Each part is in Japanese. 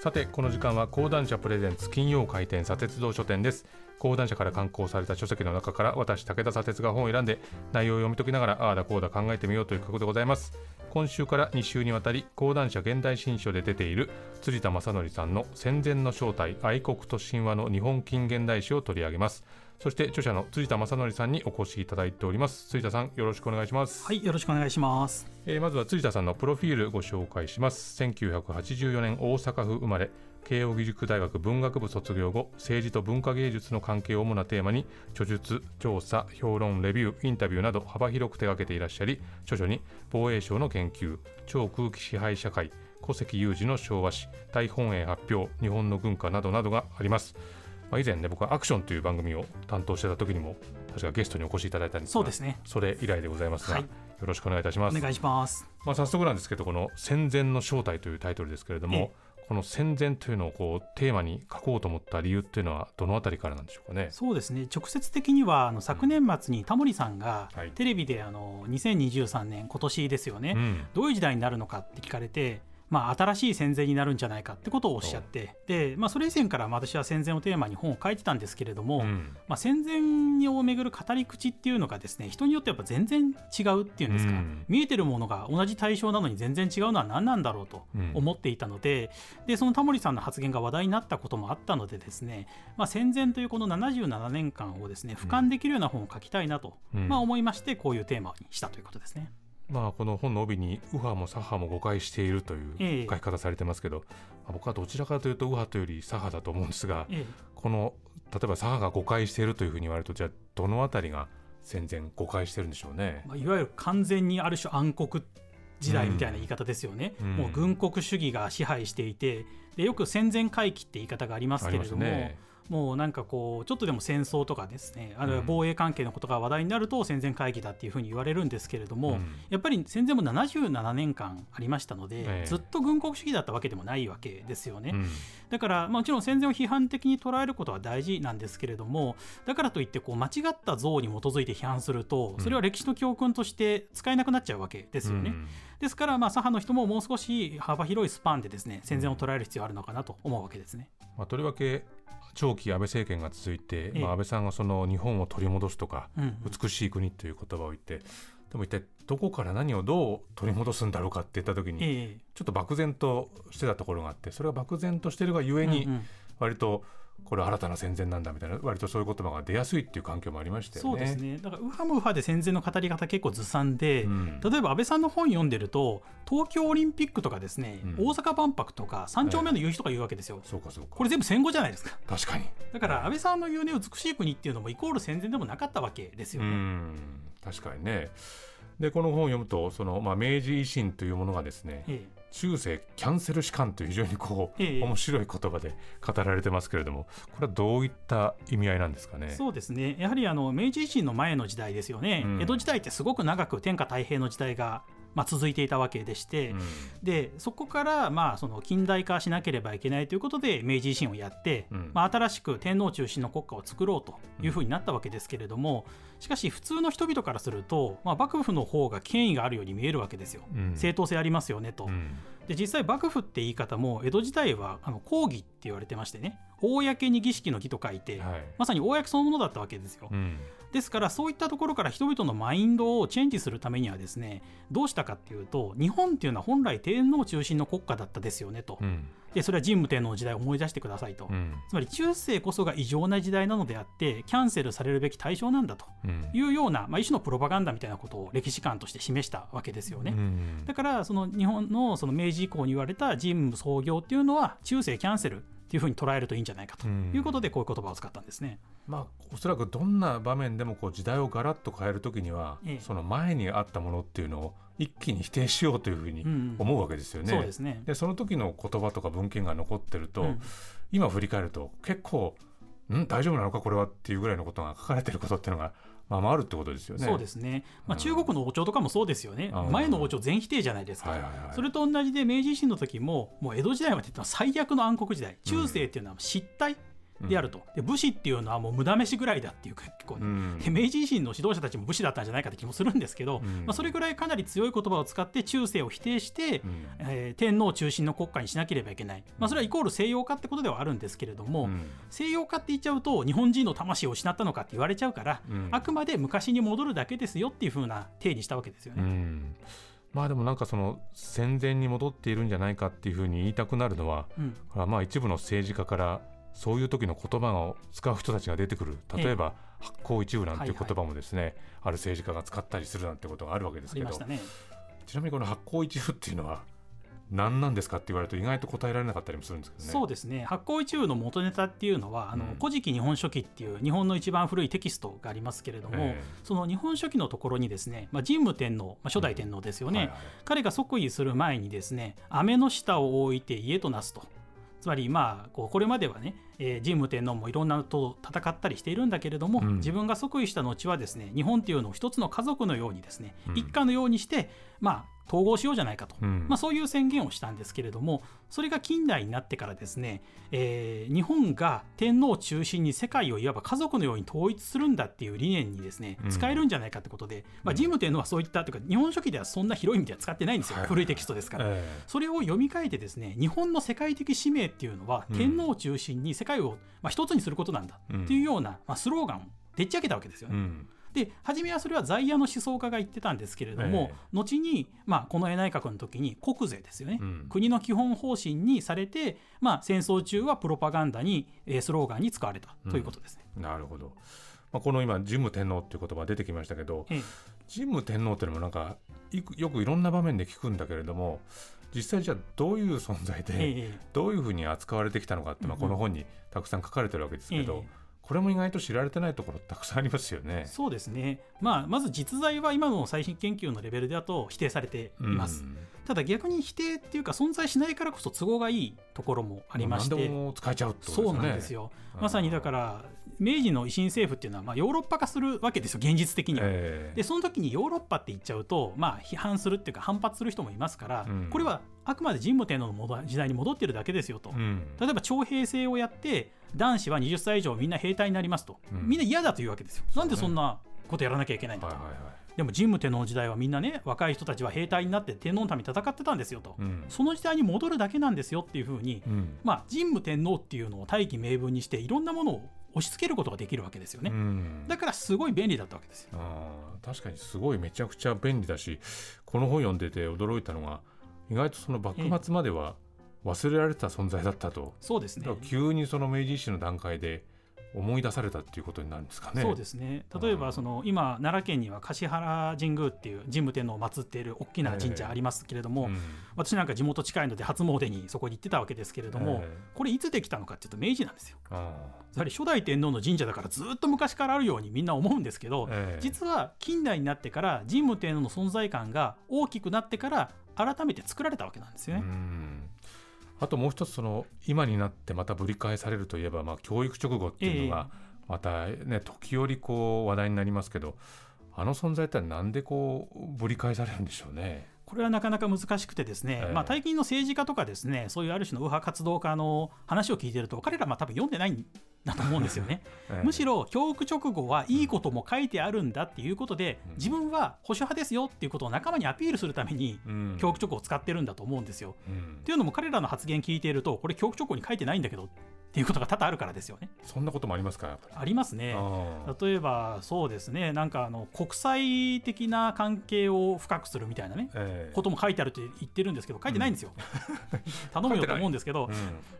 さてこの時間は講談社プレゼンツ金曜開店砂鉄道書店です。講談社から刊行された書籍の中から私武田砂鉄が本を選んで内容を読み解きながらああだこうだ考えてみようという企画でございます。今週から2週にわたり講談社現代新書で出ている辻田正則さんの戦前の正体愛国と神話の日本近現代史を取り上げます。そして著者の辻田正則さんにお越しいただいております。辻田さんよろしくお願いします。はいよろしくお願いします。えー、まずは辻田さんのプロフィールご紹介します。1984年大阪府生まれ。慶應義塾大学文学部卒業後政治と文化芸術の関係を主なテーマに著述調査評論レビューインタビューなど幅広く手掛けていらっしゃり著書に防衛省の研究超空気支配社会戸籍有事の昭和史大本営発表日本の軍歌などなどがありますまあ、以前ね僕はアクションという番組を担当してた時にも確かゲストにお越しいただいたんですがそうですね。それ以来でございますが、はい、よろしくお願いいたします。お願いします。まあ早速なんですけどこの戦前の正体というタイトルですけれどもこの戦前というのをこうテーマに書こうと思った理由っていうのはどのあたりからなんでしょうかね？そうですね。直接的にはあの昨年末にタモリさんがテレビであの2023年今年ですよね、うん、どういう時代になるのかって聞かれて、まあ、新しい戦前になるんじゃないかってことをおっしゃってで、まあ、それ以前から私は戦前をテーマに本を書いてたんですけれども、うん、まあ、戦前をめぐる語り口っていうのがですね人によってやっぱ全然違うっていうんですか、うん、見えてるものが同じ対象なのに全然違うのは何なんだろうと思っていたのでうん、でそのタモリさんの発言が話題になったこともあったのでですね、まあ、戦前というこの77年間をですね俯瞰できるような本を書きたいなと、まあ、思いましてこういうテーマにしたということですね。まあ、この本の帯に右派も左派も誤解しているという書き方されてますけど、ええ、僕はどちらかというと右派というより左派だと思うんですが、え、この例えば左派が誤解しているというふうに言われるとじゃあどのあたりが戦前誤解してるんでしょうね、まあ、いわゆる完全にある種暗黒時代みたいな言い方ですよね、うん、もう軍国主義が支配していてでよく戦前回帰って言い方がありますけれども。もうなんかこうちょっとでも戦争とかですねあるいは防衛関係のことが話題になると戦前会議だっていうふうに言われるんですけれども、うん、やっぱり戦前も77年間ありましたので、えずっと軍国主義だったわけでもないわけですよね、うん、だから、まあ、もちろん戦前を批判的に捉えることは大事なんですけれどもだからといってこう間違った像に基づいて批判するとそれは歴史の教訓として使えなくなっちゃうわけですよね、うん、ですからまあ左派の人ももう少し幅広いスパンでですね戦前を捉える必要あるのかなと思うわけですね。まあ、とりわけ長期安倍政権が続いて、まあ、安倍さんがその日本を取り戻すとか、美しい国という言葉を言ってでも一体どこから何をどう取り戻すんだろうかって言った時に、ちょっと漠然としてたところがあってそれが漠然としてるがゆえに割とこれ新たな戦前なんだみたいな割とそういう言葉が出やすいっていう環境もありましたよね。そうですね。だから右派も右派で戦前の語り方結構ずさんで、うん、例えば安倍さんの本読んでると東京オリンピックとかですね、うん、大阪万博とか三丁目の夕日とか言うわけですよ、えー、そうかそうか。これ全部戦後じゃないですか。確かに。だから安倍さんの言うね美しい国っていうのもイコール戦前でもなかったわけですよ。ね。確かにね。でこの本を読むとその、まあ、明治維新というものがですね、ええ、中世キャンセル士官という非常にこう、ええ、面白い言葉で語られてますけれどもこれはどういった意味合いなんですかね？そうですね。やはりあの明治維新の前の時代ですよね、うん、江戸時代ってすごく長く天下太平の時代がまあ、続いていたわけでして、うん、でそこからまあその近代化しなければいけないということで明治維新をやって、うん、まあ、新しく天皇中心の国家を作ろうというふうになったわけですけれどもしかし普通の人々からすると、まあ、幕府の方が権威があるように見えるわけですよ、うん、正当性ありますよねと。で実際幕府って言い方も江戸時代はあの公儀って言われてましてね公に儀式の儀と書いて、はい、まさに公そのものだったわけですよ。ですからそういったところから人々のマインドをチェンジするためにはですねどうしたかっていうと日本っていうのは本来天皇中心の国家だったですよねと、うん、でそれは神武天皇の時代を思い出してくださいと、うん、つまり中世こそが異常な時代なのであってキャンセルされるべき対象なんだというような、まあ、一種のプロパガンダみたいなことを歴史観として示したわけですよね、うん、だからその日本のその明治以降に言われた神武創業っていうのは中世キャンセルっていうふうに捉えるといいんじゃないかと。いうことでこういう言葉を使ったんですね。まあ、おそらくどんな場面でもこう時代をガラッと変えるときには、ええ、その前にあったものっていうのを一気に否定しようというふうに思うわけですよね。うんうん、そうですね。でその時の言葉とか文献が残ってると、うん、今振り返ると結構ん？大丈夫なのかこれはっていうぐらいのことが書かれてることっていうのがまあ、まあ、あるってことですよね。そうですね。まあ、中国の王朝とかもそうですよね。うん、前の王朝全否定じゃないですか、はいはいはい。それと同じで明治維新の時ももう江戸時代まで言ったら最悪の暗黒時代。中世っていうのは失態。であると、で武士っていうのはもう無駄飯ぐらいだっていう結構、ね、うん、で明治維新の指導者たちも武士だったんじゃないかって気もするんですけど、うん、まあ、それぐらいかなり強い言葉を使って中世を否定して、うん、えー、天皇中心の国家にしなければいけない、まあ、それはイコール西洋化ってことではあるんですけれども、西洋化って言っちゃうと日本人の魂を失ったのかって言われちゃうから、あくまで昔に戻るだけですよっていうふうな体にしたわけですよね。まあでもなんかその戦前に戻っているんじゃないかっていうふうに言いたくなるのは、うん、まあ一部の政治家からそういう時の言葉を使う人たちが出てくる。例えば発行一部なんていう言葉もですね、はいはい、ある政治家が使ったりするなんてことがあるわけですけど、ね、ちなみにこの発行一部っていうのは何なんですかって言われると意外と答えられなかったりもするんですけどね。そうですね。発行一部の元ネタっていうのは「あの古事記日本書紀」っていう日本の一番古いテキストがありますけれども、えー、その日本書紀のところにですね、まあ、神武天皇、まあ、初代天皇ですよね、うんはいはい、彼が即位する前にですね「雨の下を置いて家となす」と。つまりまあこうこれまではね、えー、神武天皇もいろんなと戦ったりしているんだけれども、うん、自分が即位した後はですね日本っていうのを一つの家族のようにですね、うん、一家のようにしてまあ統合しようじゃないかと、うん、まあ、そういう宣言をしたんですけれどもそれが近代になってからですね、えー、日本が天皇を中心に世界をいわば家族のように統一するんだっていう理念にですね、使えるんじゃないかってことで、まあ、神武天皇はそういったというか日本書紀ではそんな広い意味では使ってないんですよ、はい、古いテキストですから、えー、それを読み替えてですね日本の世界的使命っていうのは天皇を中心に世界を、まあ、一つにすることなんだっていうような、まあ、スローガンをでっち上げたわけですよね。うんで初めはそれは在野の思想家が言ってたんですけれども、えー、後に、まあ、この江内閣の時に国税ですよね、うん、国の基本方針にされて、まあ、戦争中はプロパガンダに、えー、スローガンに使われたということですね。うん、なるほど。まあ、この今神武天皇っていう言葉出てきましたけど、ええ、神武天皇っていうのもなんかよくいろんな場面で聞くんだけれども実際じゃあどういう存在で、どういうふうに扱われてきたのかって、まあ、この本にたくさん書かれてるわけですけど、これも意外と知られてないところたくさんありますよね。そうですね。まあまず実在は今の最新研究のレベルだと否定されています。ただ逆に否定っていうか存在しないからこそ都合がいいところもありまして、使えちゃう、ね、そうなんですよ。まさにだから明治の維新政府っていうのはまあヨーロッパ化するわけですよ現実的には。えー、でその時にヨーロッパって言っちゃうとまあ批判するっていうか反発する人もいますから、うん、これはあくまで神武天皇の時代に戻ってるだけですよと、うん、例えば徴兵制をやって男子は20歳以上みんな兵隊になりますと、うん、みんな嫌だというわけですよ、なんでそんなことやらなきゃいけないんだと、はいはいはい、でも神武天皇の時代はみんなね若い人たちは兵隊になって天皇のために戦ってたんですよと、うん、その時代に戻るだけなんですよっていうふうに、うん、まあ、神武天皇っていうのを大義名分にしていろんなものを押し付けることができるわけですよね、うん、だからすごい便利だったわけですよ。あ確かにすごいめちゃくちゃ便利だしこの本読んでて驚いたのが意外とその幕末までは、え忘れられた存在だったと。そうですね。急にその明治維新の段階で思い出されたっていうことになるんですかね。そうですね。例えばその、今奈良県には橿原神宮っていう神武天皇を祀っている大きな神社ありますけれども、えーうん、私なんか地元近いので初詣にそこに行ってたわけですけれども、えー、これいつできたのかっていうと明治なんですよ。やはり初代天皇の神社だからずっと昔からあるようにみんな思うんですけど、えー、実は近代になってから神武天皇の存在感が大きくなってから改めて作られたわけなんですよね。あともう一つその今になってまたぶり返されるといえば、まあ、教育直後っていうのがまたね、時折こう話題になりますけどあの存在ってなんでこうぶり返されるんでしょうね？これはなかなか難しくてですね、えー、まあ、最近の政治家とかですねそういうある種の右派活動家の話を聞いてると彼らは多分読んでないんだと思うんですよね、えー、むしろ教育直後はいいことも書いてあるんだっていうことで、うん、自分は保守派ですよっていうことを仲間にアピールするために、教育直後を使ってるんだと思うんですよ。うん、っていうのも彼らの発言聞いているとこれ教育直後に書いてないんだけどっていうことが多々あるからですよね。そんなこともありますか？ありますね。例えばそうですね。なんかあの国際的な関係を深くするみたいなね、えー、ことも書いてあるって言ってるんですけど書いてないんですよ。うん、頼むよと思うんですけど、うん、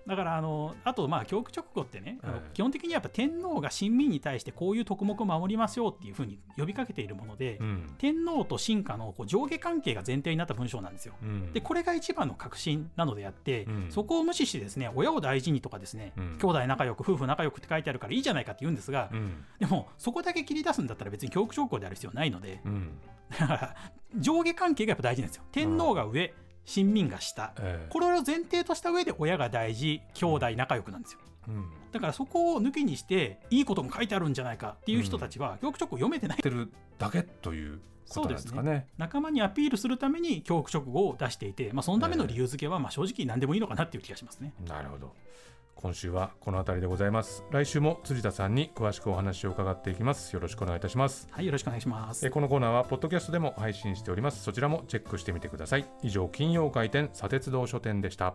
だからあのあとまあ教育直後ってね、えー、基本的にやっぱ天皇が臣民に対してこういう徳目を守りますよっていうふうに呼びかけているもので、うん、天皇と臣下のこう上下関係が前提になった文章なんですよ。でこれが一番の革新なのであって、そこを無視してですね親を大事にとかですね、兄弟仲良く夫婦仲良くって書いてあるからいいじゃないかって言うんですが、うん、でもそこだけ切り出すんだったら別に教育証拠である必要ないので、うん、だから上下関係がやっぱ大事なんですよ。天皇が上、親民が下、えー、これを前提とした上で親が大事兄弟仲良くなんですよ、うん、だからそこを抜きにしていいことも書いてあるんじゃないかっていう人たちは教育直後読めてない。てるだけというそうですね。仲間にアピールするために教育直後を出していて、まあ、そのための理由付けはまあ正直何でもいいのかなっていう気がしますね。なるほど今週はこの辺りでございます。来週も辻田さんに詳しくお話を伺っていきます。よろしくお願いいたします。はいよろしくお願いします。えこのコーナーはポッドキャストでも配信しております。そちらもチェックしてみてください。以上金曜回転砂鉄道書店でした